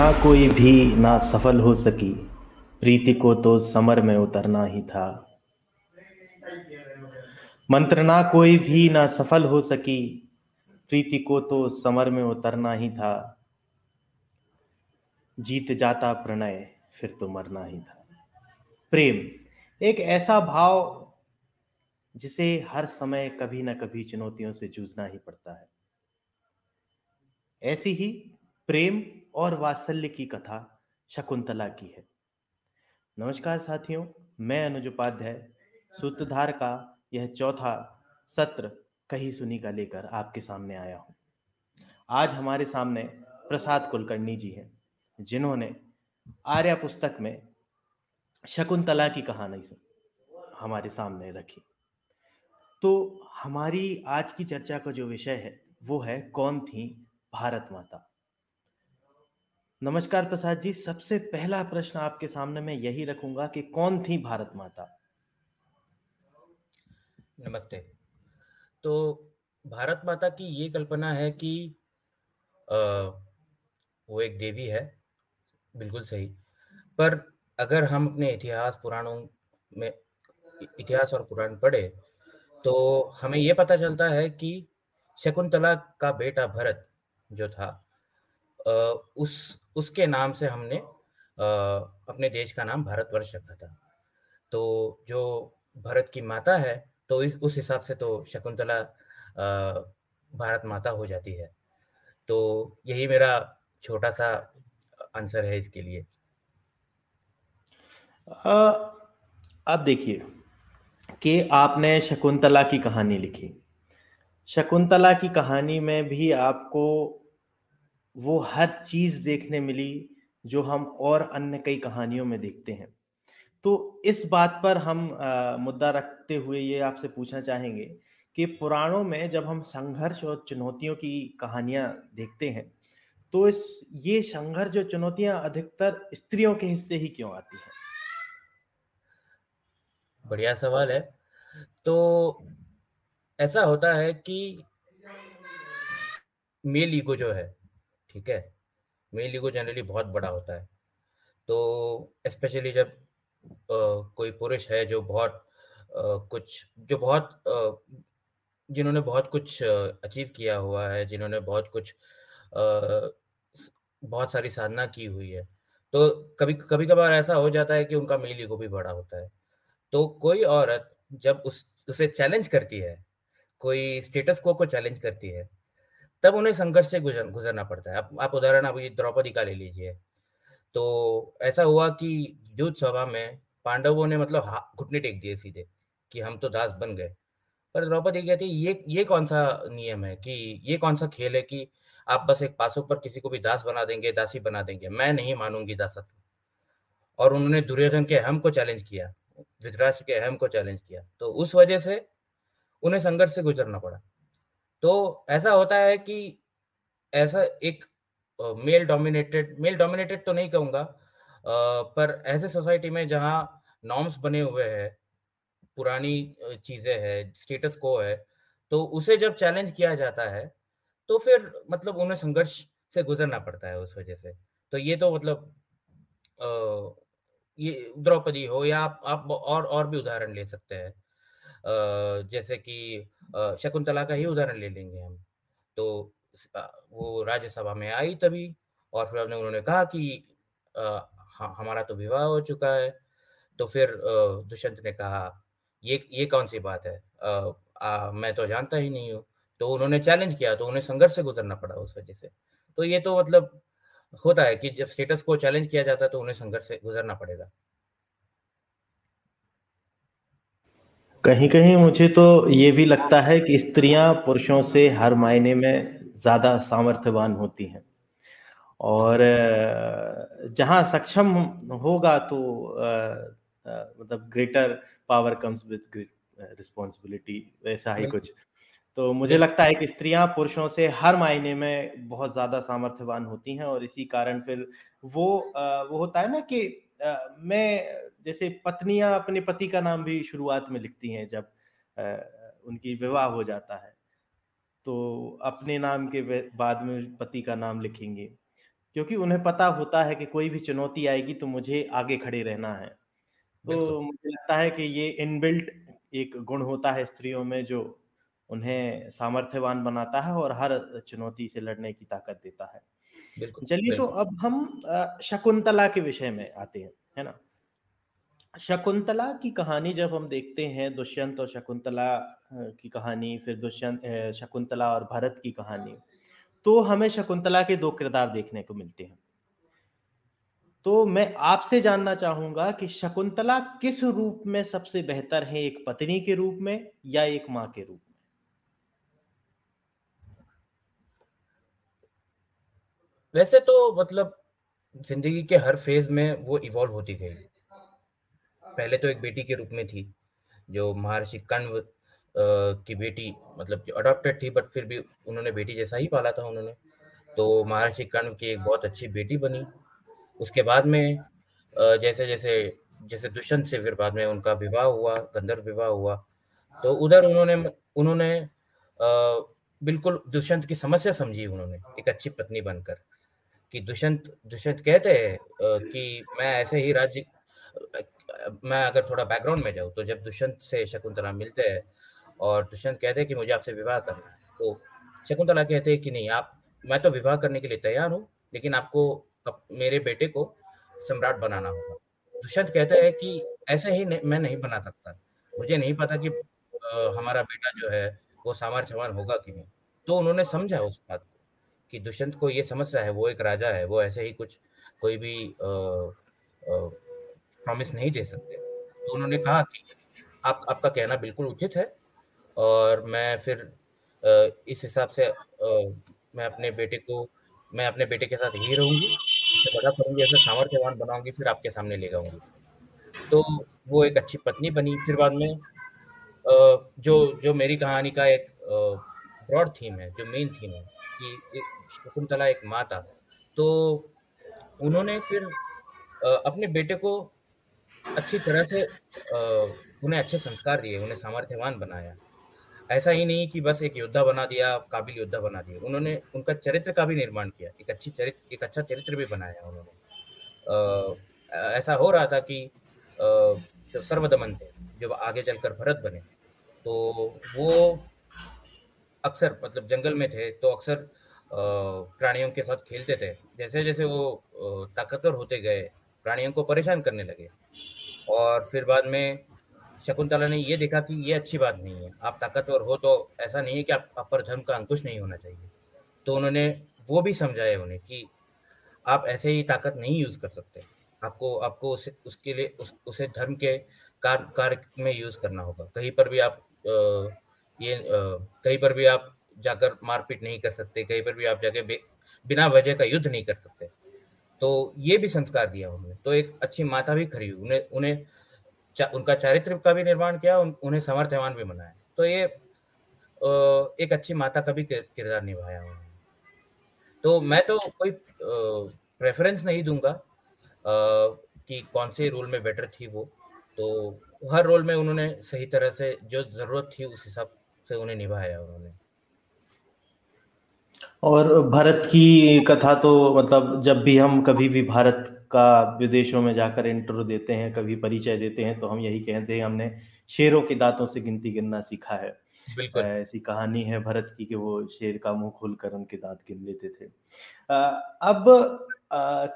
मंत्रणा कोई भी ना सफल हो सकी, प्रीति को तो समर में उतरना ही था। मंत्र ना कोई भी ना सफल हो सकी, प्रीति को तो समर में उतरना ही था। जीत जाता प्रणय, फिर तो मरना ही था। प्रेम, एक ऐसा भाव जिसे हर समय कभी ना कभी चुनौतियों से जूझना ही पड़ता है। ऐसी ही प्रेम और वात्सल्य की कथा शकुंतला की है। नमस्कार साथियों, मैं अनुज उपाध्याय, सूत्रधार का यह चौथा सत्र कही सुनी का लेकर आपके सामने आया हूँ। आज हमारे सामने प्रसाद कुलकर्णी जी हैं, जिन्होंने आर्या पुस्तक में शकुंतला की कहानी से हमारे सामने रखी। तो हमारी आज की चर्चा का जो विषय है, वो है कौन थी भारत माता? नमस्कार प्रसाद जी सबसे पहला प्रश्न आपके सामने मैं यही रखूँगा कि कौन थी भारत माता? नमस्ते। तो भारत माता की ये कल्पना है कि आ, वो एक देवी है बिल्कुल सही। पर अगर हम अपने इतिहास पुराणों में इतिहास और पुराण पढ़े तो हमें ये पता चलता है कि शकुंतला का बेटा भरत जो था उस उसके नाम से हमने अपने देश का नाम भारतवर्ष रखा था। तो जो भरत की माता है तो इस उस हिसाब से तो शकुंतला भारत माता हो जाती है। तो यही मेरा छोटा सा आंसर है इसके लिए। आ, आप देखिए कि आपने शकुंतला की कहानी लिखी। शकुंतला की कहानी में भी आपको वो हर चीज़ देखने मिली जो हम और अन्य कई कहानियों में देखते हैं। तो इस बात पर हम आ, मुद्दा रखते हुए ये आपसे पूछना चाहेंगे कि पुराणों में जब हम संघर्ष और चुनौतियों की कहानियाँ देखते हैं तो इस ये संघर्ष और चुनौतियाँ अधिकतर स्त्रियों के हिस्से ही क्यों आती हैं? बढ़िया सवाल है। तो ऐसा होता है कि मेल ईगो जो है ठीक है? मेल ईगो जनरली बहुत बड़ा होता है। तो स्पेशली जब आ, कोई पुरुष है जो बहुत आ, कुछ जो बहुत आ, जिन्होंने बहुत कुछ अचीव किया हुआ है जिन्होंने बहुत कुछ आ, बहुत सारी साधना की हुई है तो कभी कभी कभार ऐसा हो जाता है कि उनका मेल ईगो भी बड़ा होता है। तो कोई औरत जब उस उसे चैलेंज करती है कोई स्टेटस को को चैलेंज करती है तब उन्हें संघर्ष से गुजर गुजरना पड़ता है। आप, आप उदाहरण अभी द्रौपदी का ले लीजिए। तो ऐसा हुआ कि युद्ध सभा में पांडवों ने मतलब घुटने टेक दिए सीधे कि हम तो दास बन गए। पर द्रौपदी कहती है ये ये कौन सा नियम है कि ये कौन सा खेल है कि आप बस एक पासों पर किसी को भी दास बना देंगे दासी बना देंगे? मैं नहीं मानूँगी दासत्व। और उन्होंने दुर्योधन के अहम को चैलेंज किया धृतराष्ट्र के अहम को चैलेंज किया। तो उस वजह से उन्हें संघर्ष से गुजरना पड़ा। तो ऐसा होता है कि ऐसा एक मेल डोमिनेटेड मेल डोमिनेटेड तो नहीं कहूँगा पर ऐसे सोसाइटी में जहाँ नॉर्म्स बने हुए हैं पुरानी चीज़ें हैं स्टेटस को है तो उसे जब चैलेंज किया जाता है तो फिर मतलब उन्हें संघर्ष से गुजरना पड़ता है उस वजह से। तो ये तो मतलब आ, ये द्रौपदी हो या आप, आप और और भी उदाहरण ले सकते हैं। जैसे कि शकुंतला का ही उदाहरण ले लेंगे हम। तो वो राज्यसभा में आई तभी और फिर हमने उन्होंने कहा कि आ, हमारा तो विवाह हो चुका है। तो फिर दुष्यंत ने कहा ये ये कौन सी बात है? आ, आ, मैं तो जानता ही नहीं हूँ। तो उन्होंने चैलेंज किया तो उन्हें संघर्ष से गुजरना पड़ा उस वजह से। तो ये तो मतलब होता है कि जब स्टेटस को चैलेंज किया जाता है तो उन्हें संघर्ष से गुजरना पड़ेगा। कहीं कहीं मुझे तो ये भी लगता है कि स्त्रियाँ पुरुषों से हर मायने में ज़्यादा सामर्थ्यवान होती हैं। और जहाँ सक्षम होगा तो मतलब greater power comes with responsibility वैसा ही कुछ। तो मुझे लगता है कि स्त्रियाँ पुरुषों से हर मायने में बहुत ज़्यादा सामर्थ्यवान होती हैं और इसी कारण फिर वो वो होता है ना कि मैं जैसे पत्नियाँ अपने पति का नाम भी शुरुआत में लिखती हैं जब उनकी विवाह हो जाता है तो अपने नाम के बाद में पति का नाम लिखेंगे क्योंकि उन्हें पता होता है कि कोई भी चुनौती आएगी तो मुझे आगे खड़े रहना है। तो मुझे लगता है कि ये इनबिल्ट एक गुण होता है स्त्रियों में जो उन्हें सामर्थ्यवान बनाता है और हर चुनौती से लड़ने की ताकत देता है। चलिए तो अब हम शकुंतला के विषय में आते हैं, है ना? शकुंतला की कहानी जब हम देखते हैं दुष्यंत और शकुंतला की कहानी फिर दुष्यंत शकुंतला और भरत की कहानी तो हमें शकुंतला के दो किरदार देखने को मिलते हैं। तो मैं आपसे जानना चाहूँगा कि शकुंतला किस रूप में सबसे बेहतर है एक पत्नी के रूप में या एक माँ के रूप में? वैसे तो मतलब ज़िंदगी के हर फ़ेज़ में वो इवॉल्व होती गई। पहले तो एक बेटी के रूप में थी, जो महर्षि कण्व की बेटी मतलब जो अडॉप्टेड थी बट फिर भी उन्होंने बेटी जैसा ही पाला था उन्होंने। तो महर्षि कण्व की एक बहुत अच्छी बेटी बनी। उसके बाद में जैसे जैसे जैसे दुष्यंत से फिर बाद में उनका विवाह हुआ, गंधर्व विवाह हुआ तो उधर उन्होंने उन्होंने बिल्कुल दुष्यंत की समस्या समझी उन्होंने, एक अच्छी पत्नी बनकर। कि दुष्यंत दुष्यंत कहते हैं कि मैं ऐसे ही राज्य मैं अगर थोड़ा बैकग्राउंड में जाऊँ तो जब दुष्यंत से शकुंतला मिलते हैं और दुष्यंत कहते हैं कि मुझे आपसे विवाह करना है तो शकुंतला कहते हैं कि नहीं आप मैं तो विवाह करने के लिए तैयार हूँ लेकिन आपको अप, मेरे बेटे को सम्राट बनाना होगा। दुष्यंत कहते हैं कि ऐसे ही नहीं, मैं नहीं बना सकता। मुझे नहीं पता कि आ, हमारा बेटा जो है वो सामर्थ्यवान होगा कि नहीं। तो उन्होंने समझा उस बात को दुष्यंत को ये समस्या है वो एक राजा है वो ऐसे ही कुछ कोई भी आ, आ, प्रॉमिस नहीं दे सकते। तो उन्होंने कहा कि आप आपका कहना बिल्कुल उचित है और मैं फिर इस हिसाब से मैं अपने बेटे को मैं अपने बेटे के साथ यही रहूँगी बड़ा करूँगी ऐसे सामर्थ्यवान बनाऊँगी फिर आपके सामने ले जाऊँगी। तो वो एक अच्छी पत्नी बनी। फिर बाद में जो जो मेरी कहानी का एक ब्रॉड थीम है जो मेन थीम है कि शकुंतला एक माँ था तो उन्होंने फिर अपने बेटे को अच्छी तरह से उन्हें अच्छे संस्कार दिए, उन्हें सामर्थ्यवान बनाया। ऐसा ही नहीं कि बस एक योद्धा बना दिया, काबिल योद्धा बना दिया उन्होंने, उनका चरित्र का भी निर्माण किया। एक अच्छी चरित्र एक अच्छा चरित्र भी बनाया उन्होंने। ऐसा हो रहा था कि जो सर्वदमन थे, जो आगे चलकर भरत बने तो वो अक्सर मतलब जंगल में थे तो अक्सर प्राणियों के साथ खेलते थे। जैसे जैसे वो ताकतवर होते गए प्राणियों को परेशान करने लगे। और फिर बाद में शकुंतला ने ये देखा कि ये अच्छी बात नहीं है। आप ताकतवर हो तो ऐसा नहीं है कि आप, आप पर धर्म का अंकुश नहीं होना चाहिए। तो उन्होंने वो भी समझाया उन्हें कि आप ऐसे ही ताकत नहीं यूज़ कर सकते। आपको आपको उसे उसके लिए उस, उसे धर्म के कार्य कार में यूज़ करना होगा। कहीं पर भी आप आ, ये कहीं पर भी आप जाकर मारपीट नहीं कर सकते कहीं पर भी आप जाके बिना वजह का युद्ध नहीं कर सकते। तो ये भी संस्कार दिया उन्होंने। तो एक अच्छी माता भी हुई उन्हें उन्हें चा, उनका चारित्र का भी निर्माण किया उन, उन्हें समर्थवान भी बनाया। तो ये एक अच्छी माता का भी किरदार निभाया उन्होंने। तो मैं तो कोई प्रेफरेंस नहीं दूँगा कि कौन से रोल में बेटर थी वो। तो हर रोल में उन्होंने सही तरह से जो ज़रूरत थी उस हिसाब से उन्हें निभाया उन्होंने। और भारत की कथा तो मतलब जब भी हम कभी भी भारत का विदेशों में जाकर इंटरव्यू देते हैं कभी परिचय देते हैं तो हम यही कहते हैं हमने शेरों के दांतों से गिनती गिनना सीखा है। बिल्कुल। ऐसी कहानी है भरत की कि वो शेर का मुँह खोलकर उनके दांत गिन लेते थे। अब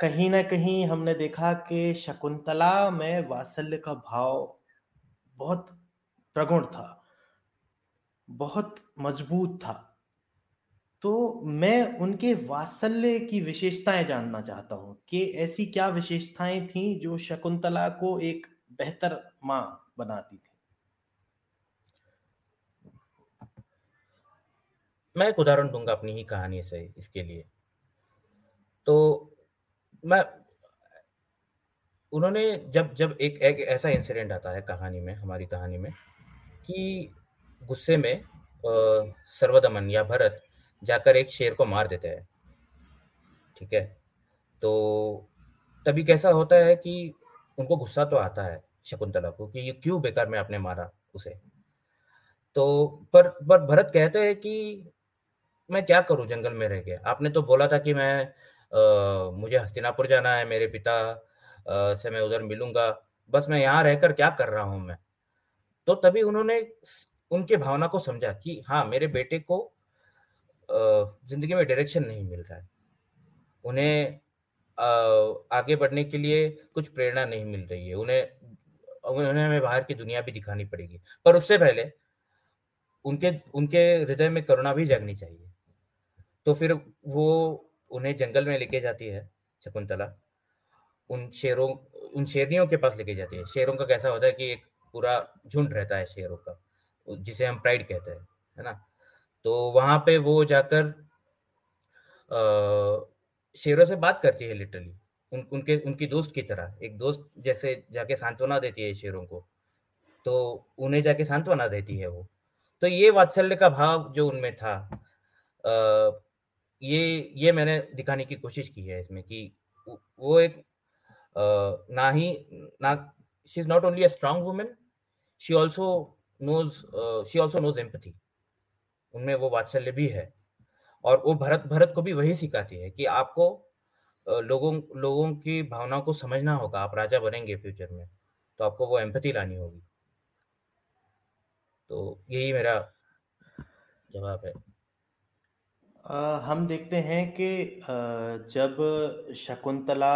कहीं ना कहीं हमने देखा कि शकुंतला में वात्सल्य का भाव बहुत प्रगुण था। बहुत मज़बूत था। तो मैं उनके वात्सल्य की विशेषताएँ जानना चाहता हूँ कि ऐसी क्या विशेषताएँ थी जो शकुंतला को एक बेहतर माँ बनाती थी? मैं एक उदाहरण दूँगा अपनी ही कहानी से इसके लिए। तो मैं उन्होंने जब जब एक, एक ऐसा इंसिडेंट आता है कहानी में हमारी कहानी में कि गुस्से में सर्वदमन या भरत जाकर एक शेर को मार देते हैं। ठीक है? तो तभी कैसा होता है कि उनको गुस्सा तो आता है शकुंतला को कि ये क्यों बेकार में आपने मारा उसे? तो पर पर भरत कहते हैं कि मैं क्या करूँ? जंगल में रह के आपने तो बोला था कि मैं आ, मुझे हस्तिनापुर जाना है मेरे पिता आ, से मैं उधर मिलूँगा। बस मैं यहाँ रहकर क्या कर रहा हूँ मैं? तो तभी उन्होंने उनके भावना को समझा कि हाँ मेरे बेटे को ज़िंदगी में डायरेक्शन नहीं मिल रहा है। उन्हें आगे बढ़ने के लिए कुछ प्रेरणा नहीं मिल रही है। उन्हें उन्हें हमें बाहर की दुनिया भी दिखानी पड़ेगी। पर उससे पहले, उनके उनके हृदय में करुणा भी जगनी चाहिए। तो फिर वो उन्हें जंगल में लेके जाती है, शकुंतला। उन शेरों, उन शेरनियों के पास लेके जाती है। शेरों का कैसा होता है कि एक पूरा झुंड रहता है शेरों का। जिसे हम प्राइड कहते हैं है ना? तो वहाँ पे वो जाकर शेरों से बात करती है लिटरली उन, उनके उनकी दोस्त की तरह। एक दोस्त जैसे जाके सांत्वना देती है शेरों को तो उन्हें जाके सांत्वना देती है वो। तो ये वात्सल्य का भाव जो उनमें था आ, ये ये मैंने दिखाने की कोशिश की है इसमें कि वो एक आ, ना ही ना she is not only a strong women she also knows she also knows empathy उनमें वो वात्सल्य भी है। और वो भरत भरत को भी वही सिखाती है कि आपको लोगों लोगों की भावनाओं को समझना होगा आप राजा बनेंगे फ्यूचर में तो आपको वो एम्पति लानी होगी। तो यही मेरा जवाब है। आ, हम देखते हैं कि जब शकुंतला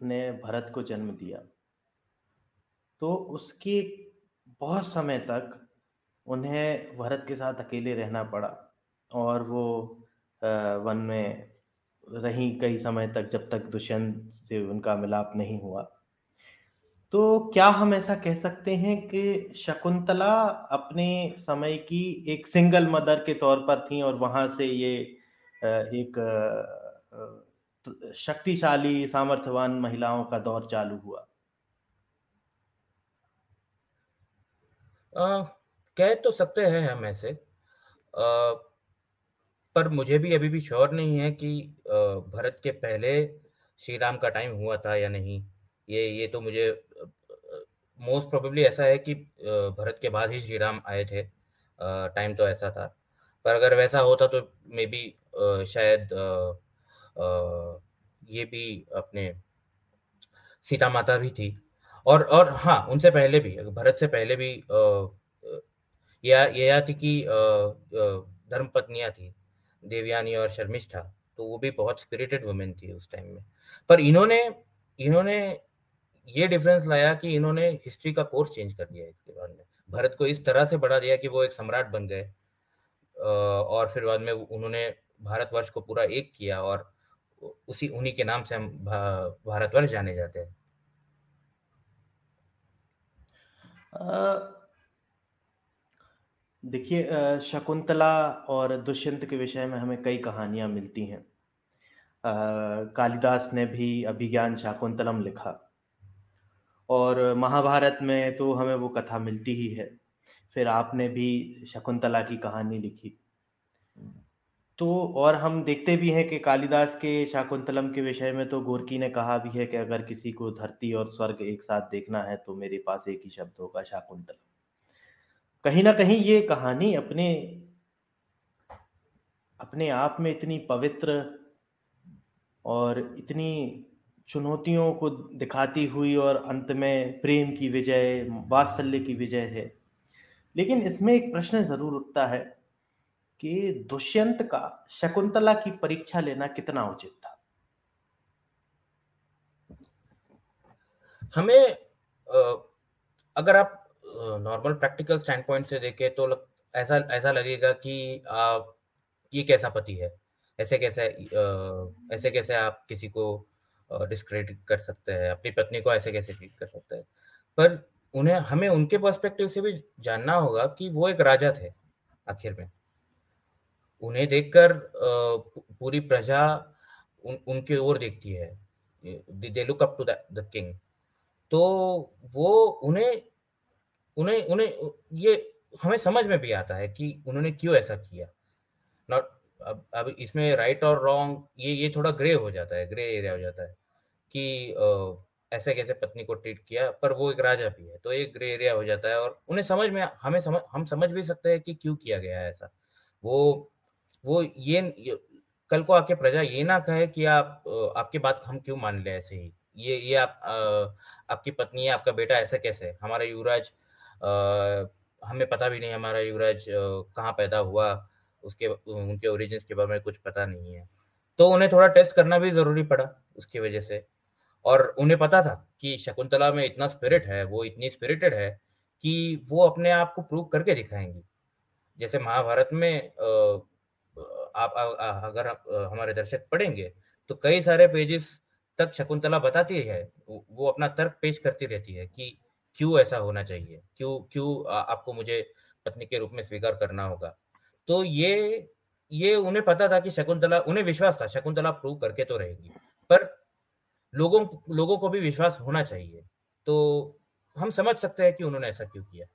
ने भरत को जन्म दिया तो उसकी बहुत समय तक उन्हें भरत के साथ अकेले रहना पड़ा और वो वन में रही कई समय तक जब तक दुष्यंत से उनका मिलाप नहीं हुआ। तो क्या हम ऐसा कह सकते हैं कि शकुंतला अपने समय की एक सिंगल मदर के तौर पर थी और वहाँ से ये एक शक्तिशाली, सामर्थ्यवान महिलाओं का दौर चालू हुआ? आ, कह तो सकते हैं हम ऐसे। आ, पर मुझे भी अभी भी श्योर नहीं है कि भरत के पहले श्री राम का टाइम हुआ था या नहीं। ये ये तो मुझे मोस्ट प्रोबेबली ऐसा है कि भरत के बाद ही श्री राम आए थे। टाइम तो ऐसा था। पर अगर वैसा होता तो मे बी शायद ये भी अपने सीता माता भी थी। और और हाँ उनसे पहले भी, भरत से पहले भी या यह थी कि धर्म पत्नियाँ थी, देवयानी और शर्मिष्ठा तो वो भी बहुत स्पिरिटेड वुमेन थी उस टाइम में। पर इन्होंने इन्होंने ये डिफरेंस लाया कि इन्होंने हिस्ट्री का कोर्स चेंज कर दिया इसके बाद में। भारत को इस तरह से बढ़ा दिया कि वो एक सम्राट बन गए और फिर बाद में उन्होंने भारतवर्ष को पूरा एक किया और उसी उन्हीं के नाम से हम भारतवर्ष जाने जाते हैं। देखिए शकुंतला और दुष्यंत के विषय में हमें कई कहानियाँ मिलती हैं। कालिदास ने भी अभिज्ञान शाकुंतलम लिखा। और महाभारत में तो हमें वो कथा मिलती ही है। फिर आपने भी शकुंतला की कहानी लिखी। तो और हम देखते भी हैं कि कालिदास के शाकुंतलम के विषय में तो गोरकी ने कहा भी है कि अगर किसी को धरती और स्वर्ग एक साथ देखना है तो मेरे पास एक ही शब्द होगा, शाकुंतलम। कहीं ना कहीं ये कहानी अपने अपने आप में इतनी पवित्र और इतनी चुनौतियों को दिखाती हुई और अंत में प्रेम की विजय, वात्सल्य की विजय है। लेकिन इसमें एक प्रश्न ज़रूर उठता है कि दुष्यंत का शकुंतला की परीक्षा लेना कितना उचित था? हमें अगर आप नॉर्मल प्रैक्टिकल स्टैंड पॉइंट से देखें तो ऐसा ऐसा लगेगा कि आप, ये कैसा पति है? ऐसे कैसे ऐसे कैसे आप किसी को डिस्क्रेडिट कर सकते हैं? अपनी पत्नी को ऐसे कैसे ट्रीट कर सकते हैं? पर उन्हें, हमें उनके पर्सपेक्टिव से भी जानना होगा कि वो एक राजा थे, आखिर में। उन्हें देखकर पूरी प्रजा उन, उनके ओर देखती है। They look up to the king तो वो उन्हें उन्हें उन्हें ये हमें समझ में भी आता है कि उन्होंने क्यों ऐसा किया। नॉट अब अब इसमें राइट और रॉन्ग ये ये थोड़ा ग्रे हो जाता है ग्रे एरिया हो जाता है कि ऐसे कैसे पत्नी को ट्रीट किया पर वो एक राजा भी है तो एक ग्रे एरिया हो जाता है और उन्हें समझ में हमें समझ हम समझ भी सकते हैं कि क्यों किया गया है ऐसा। वो वो ये, कल को आके प्रजा ये ना कहे कि आप आपकी बात हम क्यों मान ले ऐसे ही? ये ये आप आ, आपकी पत्नी है आपका बेटा ऐसा कैसे? हमारा युवराज हमें पता भी नहीं हमारा युवराज कहाँ पैदा हुआ उसके उनके ओरिजिन के बारे में कुछ पता नहीं है। तो उन्हें थोड़ा टेस्ट करना भी ज़रूरी पड़ा उसकी वजह से। और उन्हें पता था कि शकुंतला में इतना स्पिरिट है वो इतनी स्पिरिटेड है कि वो अपने आप को प्रूव करके दिखाएँगी। जैसे महाभारत में आप अगर आप हमारे दर्शक पढ़ेंगे तो कई सारे पेजेस तक शकुंतला बताती है, वो अपना तर्क पेश करती रहती है कि क्यों ऐसा होना चाहिए, क्यों क्यों आपको मुझे पत्नी के रूप में स्वीकार करना होगा। तो ये ये उन्हें पता था कि शकुंतला, उन्हें विश्वास था, शकुंतला प्रूव करके तो रहेगी। पर लोगों लोगों को भी विश्वास होना चाहिए। तो हम समझ सकते हैं कि उन्होंने ऐसा क्यों किया।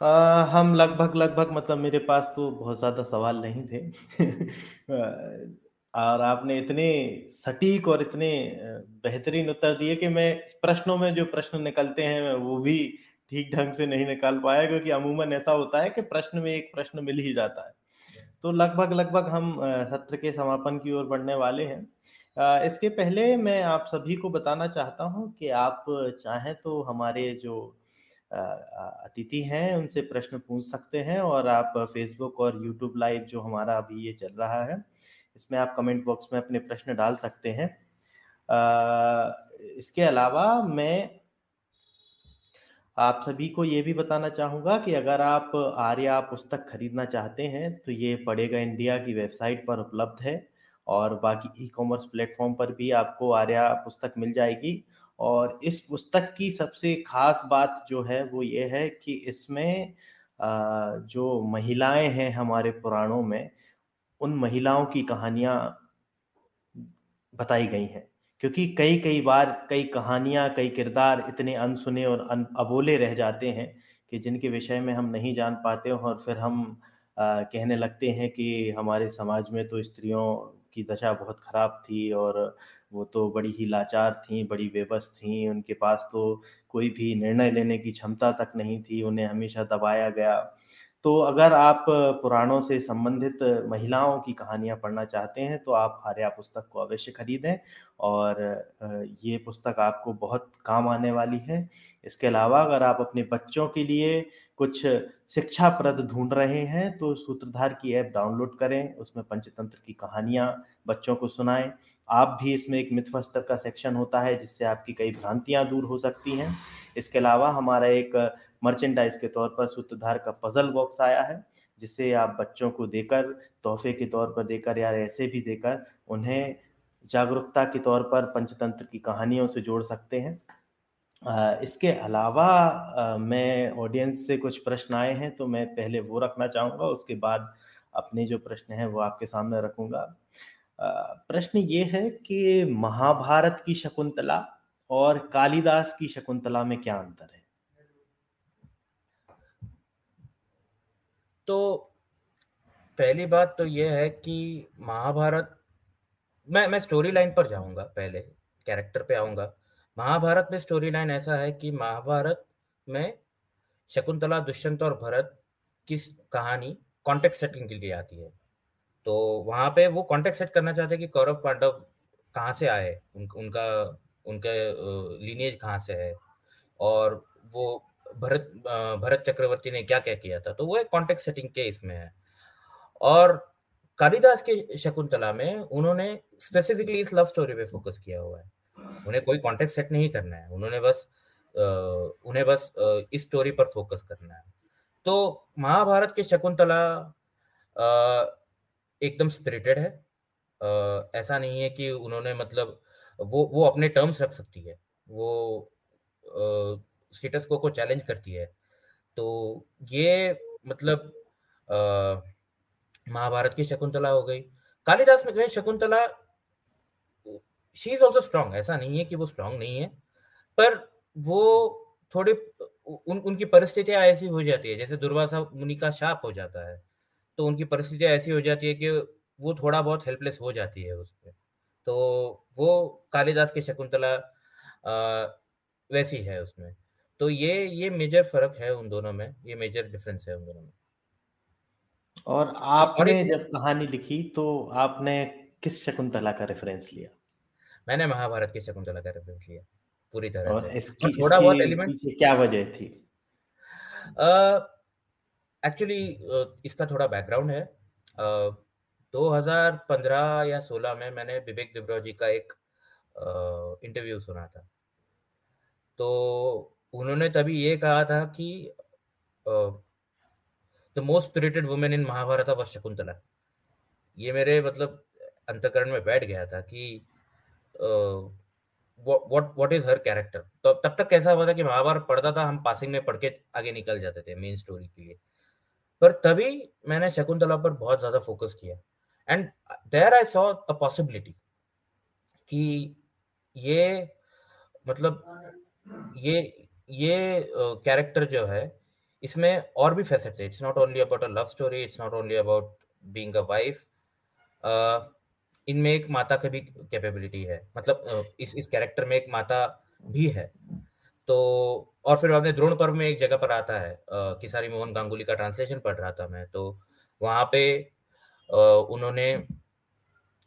आ, हम लगभग लगभग मतलब मेरे पास तो बहुत ज़्यादा सवाल नहीं थे। और आपने इतने सटीक और इतने बेहतरीन उत्तर दिए कि मैं प्रश्नों में जो प्रश्न निकलते हैं वो भी ठीक ढंग से नहीं निकाल पाया क्योंकि अमूमन ऐसा होता है कि प्रश्न में एक प्रश्न मिल ही जाता है। तो लगभग लगभग हम सत्र के समापन की ओर बढ़ने वाले हैं। इसके पहले मैं आप सभी को बताना चाहता हूँ कि आप चाहें तो हमारे जो अतिथि हैं, उनसे प्रश्न पूछ सकते हैं और आप फेसबुक और यूट्यूब लाइव जो हमारा अभी ये चल रहा है, इसमें आप कमेंट बॉक्स में अपने प्रश्न डाल सकते हैं। इसके अलावा मैं आप सभी को ये भी बताना चाहूँगा कि अगर आप आर्या पुस्तक खरीदना चाहते हैं तो ये पड़ेगा इंडिया की वेबसाइट पर उपलब्ध है और बाकी ई कॉमर्स प्लेटफॉर्म पर भी आपको आर्या पुस्तक मिल जाएगी और इस पुस्तक की सबसे खास बात जो है वो ये है कि इसमें जो महिलाएँ हैं हमारे पुराणों में उन महिलाओं की कहानियाँ बताई गई हैं। क्योंकि कई कई बार कई कहानियाँ कई किरदार इतने अनसुने और अन अबोले रह जाते हैं कि जिनके विषय में हम नहीं जान पाते और फिर हम आ, कहने लगते हैं कि हमारे समाज में तो स्त्रियों की दशा बहुत ख़राब थी और वो तो बड़ी ही लाचार थी, बड़ी बेबस थी। उनके पास तो कोई भी निर्णय लेने की क्षमता तक नहीं थी, उन्हें हमेशा दबाया गया। तो अगर आप पुराणों से संबंधित महिलाओं की कहानियाँ पढ़ना चाहते हैं तो आप आर्या पुस्तक को अवश्य खरीदें और ये पुस्तक आपको बहुत काम आने वाली है। इसके अलावा अगर आप अपने बच्चों के लिए कुछ शिक्षाप्रद ढूंढ रहे हैं तो सूत्रधार की ऐप डाउनलोड करें, उसमें पंचतंत्र की कहानियाँ बच्चों को सुनाएँ। आप भी इसमें एक मिथवस्तर का सेक्शन होता है, जिससे आपकी कई भ्रांतियाँ दूर हो सकती हैं। इसके अलावा हमारा एक मर्चेंडाइज के तौर पर सूत्रधार का पजल बॉक्स आया है, जिसे आप बच्चों को देकर, तोहफे के तौर पर देकर या ऐसे भी देकर, उन्हें जागरूकता के तौर पर पंचतंत्र की कहानियों से जोड़ सकते हैं। इसके अलावा मैं ऑडियंस से कुछ प्रश्न आए हैं तो मैं पहले वो रखना चाहूँगा, उसके बाद अपने जो प्रश्न हैं, वो आपके सामने रखूँगा। प्रश्न ये है कि महाभारत की शकुंतला और कालिदास की शकुंतला में क्या अंतर है? तो पहली बात तो यह है कि महाभारत, मैं मैं स्टोरी लाइन पर जाऊँगा पहले कैरेक्टर पे आऊँगा। महाभारत में स्टोरी लाइन ऐसा है कि महाभारत में शकुंतला दुष्यंत और भरत की कहानी कॉन्टेक्ट सेटिंग के लिए आती है। तो वहाँ पे वो कॉन्टेक्ट सेट करना चाहते हैं कि कौरव पांडव कहाँ से आए? उन, उनका उनके लीनेज कहाँ से है? और वो भरत भरत चक्रवर्ती ने क्या क्या किया था? तो वो एक कॉन्टेक्ट सेटिंग के इसमें है। और कालिदास के शकुंतला में उन्होंने स्पेसिफिकली इस लव स्टोरी पे फोकस किया हुआ है। उन्हें कोई कॉन्टेक्ट सेट नहीं करना है। उन्होंने बस उन्हें बस इस स्टोरी पर फोकस करना है। तो महाभारत के शकुंतला एकदम स्पिरिटेड है। ऐसा नहीं है कि उन्होंने मतलब वो वो अपने टर्म्स रख सकती है। वो स्टेटस को को चैलेंज करती है। तो ये मतलब महाभारत की शकुंतला हो गई। कालिदास में Shakuntala she is also strong ऐसा नहीं है कि वो स्ट्रांग नहीं है पर वो थोड़े उन उनकी परिस्थितियाँ ऐसी हो जाती है जैसे दुर्वासा मुनि का शाप हो जाता है तो उनकी परिस्थितियाँ ऐसी हो जाती है कि वो थोड़ा बहुत हेल्पलेस हो जाती है उस पर तो वो कालिदास की शकुंतला वैसी है उसमें। तो ये ये मेजर फ़र्क है उन दोनों में ये मेजर डिफरेंस है उन दोनों में। और आपने जब कहानी लिखी तो आपने किस शकुंतला का रेफरेंस लिया? मैंने महाभारत की शकुंतला का रेफरेंस लिया पूरी तरह और से। इसकी, थोड़ा बहुत एलिमेंट क्या वजह थी? एक्चुअली uh, इसका थोड़ा बैकग्राउंड है। uh, 2015 या 16 में मैंने विवेक दिब्रो जी का एक इंटरव्यू सुना था। तो उन्होंने तभी ये कहा था कि the most spirited women in Mahabharata was Shakuntala ये मेरे मतलब अंतकरण में बैठ गया था कि what what is her character तो तब तक कैसा हुआ था कि महाभारत पढ़ता था हम पासिंग में पढ़ के आगे निकल जाते थे मेन स्टोरी के लिए। पर तभी मैंने शकुंतला पर बहुत ज़्यादा फोकस किया। And there I saw a possibility कि ये मतलब ये ये कैरेक्टर uh, जो है इसमें और भी फैसेट्स है। It's not only about a love story it's not only about being a wife इनमें एक माता का भी कैपेबिलिटी है। मतलब इस इस कैरेक्टर में एक माता भी है। तो और फिर आपने द्रोण पर्व में एक जगह पर आता है किसारी मोहन गांगुली का ट्रांसलेशन पढ़ रहा था मैं। तो वहाँ पे उन्होंने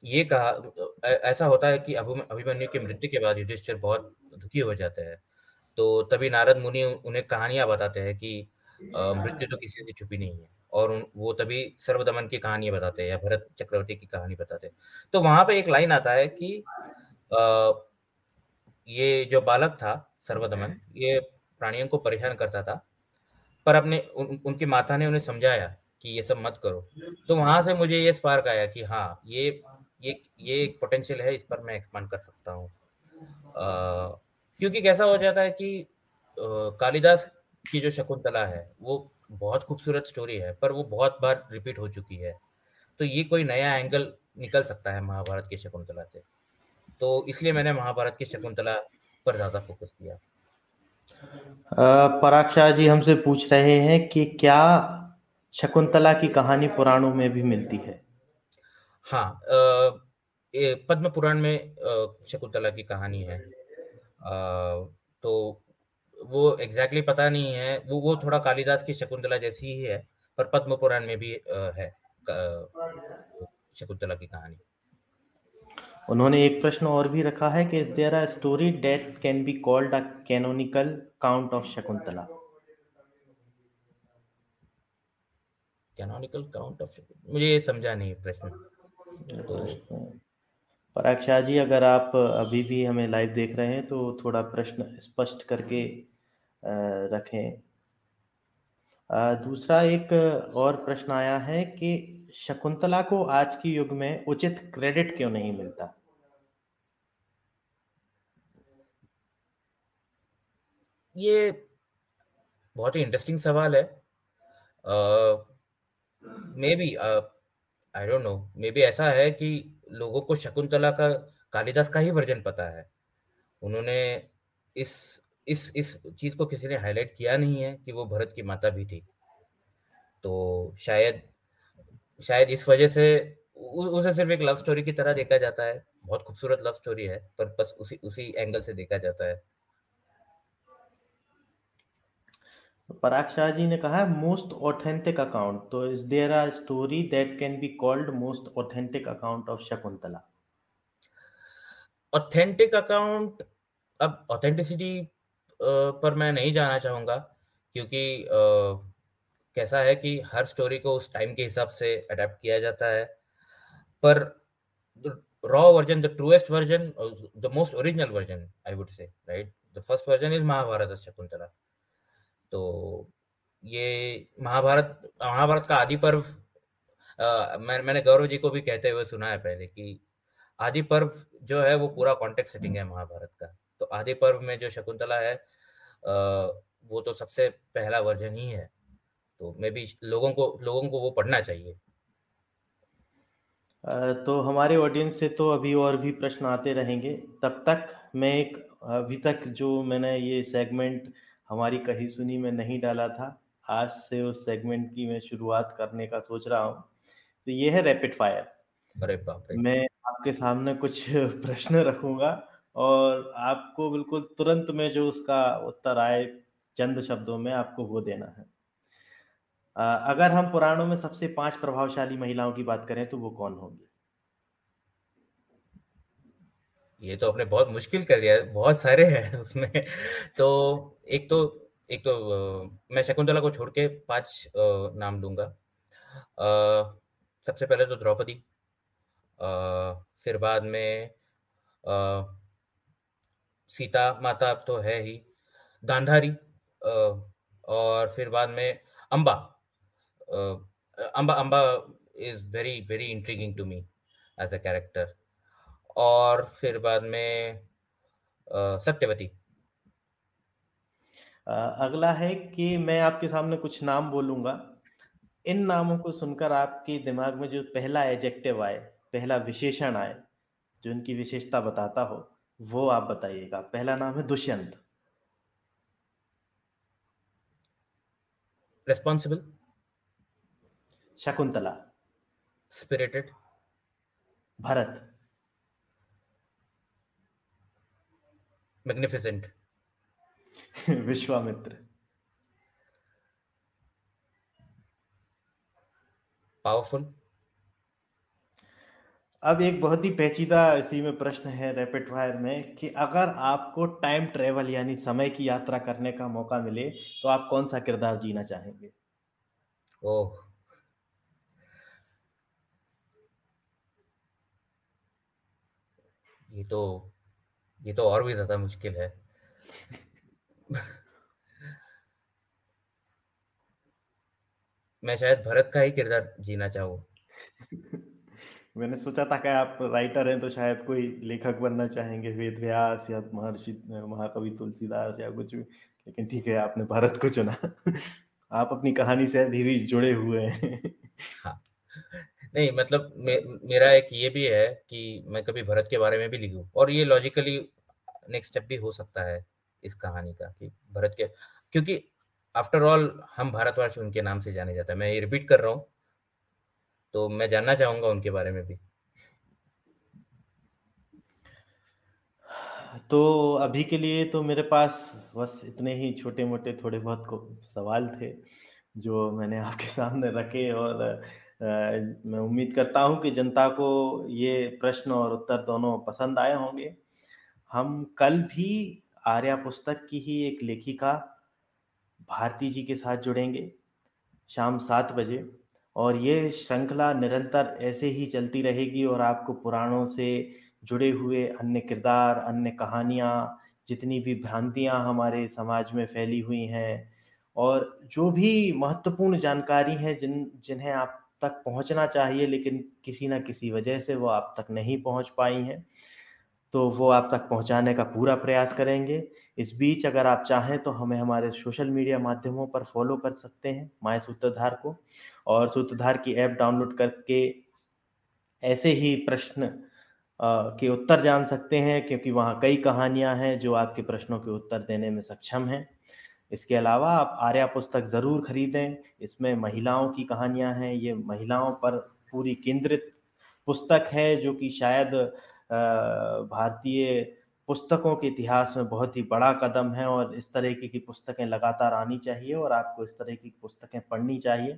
ये कहा ऐसा होता है कि अभिमन्यु की मृत्यु के बाद युधिष्ठिर बहुत दुखी हो जाते हैं। तो तभी नारद मुनि उन्हें कहानियाँ बताते हैं कि मृत्यु तो किसी से छुपी नहीं है। और वो तभी सर्वदमन की कहानी बताते हैं या भरत चक्रवर्ती की कहानी बताते हैं। तो वहाँ पे एक लाइन आता है कि आ, ये जो बालक था सर्वदमन ये प्राणियों को परेशान करता था पर अपने उन, उनकी माता ने उन्हें समझाया कि ये सब मत करो। तो वहाँ से मुझे ये स्पार्क आया कि हाँ ये ये ये एक पोटेंशियल है इस पर मैं एक्सपांड कर सकता हूँ। क्योंकि कैसा हो जाता है कि कालिदास की जो शकुंतला है वो बहुत खूबसूरत स्टोरी है पर वो बहुत बार रिपीट हो चुकी है। तो ये कोई नया एंगल निकल सकता है महाभारत की शकुंतला से। तो इसलिए मैंने महाभारत की शकुंतला पर ज़्यादा फोकस किया। पराक्षा जी हमसे पूछ रहे हैं कि क्या शकुंतला की कहानी पुराणों में भी मिलती है? हाँ पद्म पुराण में शकुंतला की कहानी है। आ, तो वो एग्जैक्टली exactly पता नहीं है। वो वो थोड़ा कालिदास की शकुंतला जैसी ही है पर पद्म पुराण में भी है। शकुंतला की कहानी। उन्होंने एक प्रश्न और भी रखा है कि is there a story that can be called a canonical count of Shakuntala? Canonical count of मुझे ये समझा नहीं प्रश्न। तो पराग शाह जी अगर आप अभी भी हमें लाइव देख रहे हैं तो थोड़ा प्रश्न स्पष्ट करके रखें। दूसरा एक और प्रश्न आया है कि शकुंतला को आज के युग में उचित क्रेडिट क्यों नहीं मिलता? ये बहुत ही इंटरेस्टिंग सवाल है। Maybe I don't know maybe ऐसा है कि लोगों को शकुंतला का, कालिदास का ही वर्जन पता है। उन्होंने इस इस इस चीज़ को किसी ने हाईलाइट किया नहीं है कि वो भरत की माता भी थी। तो शायद शायद इस वजह से उसे सिर्फ़ एक लव स्टोरी की तरह देखा जाता है। बहुत खूबसूरत लव स्टोरी है पर बस उसी उसी एंगल से देखा जाता है। पराग शाह जी ने कहा है मोस्ट ऑथेंटिक अकाउंट तो is there a story that can be called most authentic account of Shakuntala authentic account अब ऑथेंटिसिटी पर मैं नहीं जाना चाहूँगा क्योंकि कैसा है कि हर स्टोरी को उस टाइम के हिसाब से अडेप्ट किया जाता है। पर raw version the truest version the most original version I would say right the first version is Mahabharata Shakuntala तो ये महाभारत महाभारत का आदि पर्व मैं, मैंने गौरव जी को भी कहते हुए सुना है पहले कि आदि पर्व जो है वो पूरा कॉन्टेक्ट सेटिंग है महाभारत का। तो आदि पर्व में जो शकुंतला है वो तो सबसे पहला वर्जन ही है। तो मे बी लोगों को लोगों को वो पढ़ना चाहिए। तो हमारे ऑडियंस से तो अभी और भी प्रश्न आते रहेंगे। तब तक मैं एक अभी तक जो मैंने ये सेगमेंट हमारी कही सुनी में नहीं डाला था। आज से उस सेगमेंट की मैं शुरुआत करने का सोच रहा हूँ। तो ये है रैपिड फायर अरे बाप मैं आपके सामने कुछ प्रश्न रखूँगा। और आपको बिल्कुल तुरंत में जो उसका उत्तर आए चंद शब्दों में आपको वो देना है। अगर हम पुराणों में सबसे पाँच प्रभावशाली महिलाओं की बात करें तो वो कौन होगी? ये तो आपने बहुत मुश्किल कर दिया, बहुत सारे हैं उसमें। तो एक तो एक तो मैं शकुंतला को छोड़ के पाँच नाम लूँगा सबसे पहले तो द्रौपदी फिर बाद में सीता माता अब तो है ही, गांधारी और फिर बाद में Amba Amba Amba is very very intriguing to me as a character और फिर बाद में सत्यवती। अगला है कि मैं आपके सामने कुछ नाम बोलूँगा। इन नामों को सुनकर आपके दिमाग में जो पहला एजेक्टिव आए, पहला विशेषण आए, जो इनकी विशेषता बताता हो वो आप बताइएगा। पहला नाम है Dushyant. Responsible Shakuntala. Spirited Bharat. Magnificent Vishwamitra. Powerful अब एक बहुत ही पेचीदा इसी में प्रश्न है रैपिड फायर में कि अगर आपको टाइम ट्रेवल यानी समय की यात्रा करने का मौका मिले तो आप कौन सा किरदार जीना चाहेंगे? ओह। ये तो ये तो और भी ज़्यादा मुश्किल है। मैं शायद भरत का ही किरदार जीना चाहूँ। मैंने सोचा था कि आप राइटर हैं तो शायद कोई लेखक बनना चाहेंगे वेद व्यास या महर्षि महाकवि तुलसीदास या कुछ भी। लेकिन ठीक है आपने भारत को चुना। आप अपनी कहानी से अभी भी जुड़े हुए हैं। हाँ। नहीं मतलब मे, मेरा एक ये भी है कि मैं कभी भरत के बारे में भी लिखूं और ये लॉजिकली नेक्स्ट स्टेप भी हो सकता है इस कहानी का कि भरत के क्योंकि आफ्टर ऑल हम भारतवर्ष उनके नाम से जाने जाता है। मैं ये रिपीट कर रहा हूँ तो मैं जानना चाहूँगा उनके बारे में भी। तो अभी के लिए तो मेरे पास बस इतने ही छोटे मोटे थोड़े बहुत को सवाल थे जो मैंने आपके सामने रखे और आ, मैं उम्मीद करता हूँ कि जनता को ये प्रश्न और उत्तर दोनों पसंद आए होंगे। हम कल भी आर्या पुस्तक की ही एक लेखिका भारती जी के साथ जुड़ेंगे शाम सात बजे। और ये श्रृंखला निरंतर ऐसे ही चलती रहेगी और आपको पुराणों से जुड़े हुए अन्य किरदार, अन्य कहानियाँ, जितनी भी भ्रांतियाँ हमारे समाज में फैली हुई हैं और जो भी महत्वपूर्ण जानकारी है जिन, जिन्हें आप तक पहुँचना चाहिए लेकिन किसी ना किसी वजह से वो आप तक नहीं पहुँच पाई हैं। तो वो आप तक पहुँचाने का पूरा प्रयास करेंगे। इस बीच अगर आप चाहें तो हमें हमारे सोशल मीडिया माध्यमों पर फॉलो कर सकते हैं माय सूत्रधार को। और सूत्रधार की ऐप डाउनलोड करके ऐसे ही प्रश्न के उत्तर जान सकते हैं, क्योंकि वहाँ कई कहानियाँ हैं जो आपके प्रश्नों के उत्तर देने में सक्षम हैं। इसके अलावा आप आर्या पुस्तक ज़रूर खरीदें। इसमें महिलाओं की कहानियाँ हैं। ये महिलाओं पर पूरी केंद्रित पुस्तक है, जो कि शायद भारतीय पुस्तकों के इतिहास में बहुत ही बड़ा कदम है और इस तरह की पुस्तकें लगातार आनी चाहिए और आपको इस तरह की पुस्तकें पढ़नी चाहिए,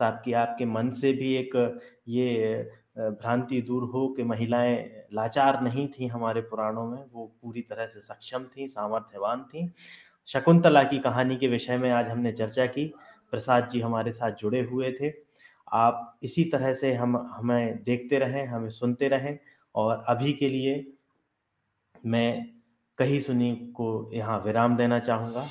ताकि आपके मन से भी एक ये भ्रांति दूर हो कि महिलाएँ लाचार नहीं थी हमारे पुराणों में, वो पूरी तरह से सक्षम थी, सामर्थ्यवान थी। शकुंतला की कहानी के विषय में आज हमने चर्चा की, प्रसाद जी हमारे साथ जुड़े हुए थे। आप इसी तरह से हम, हमें देखते रहें, हमें सुनते रहें और अभी के लिए मैं कही सुनी को यहाँ विराम देना चाहूँगा।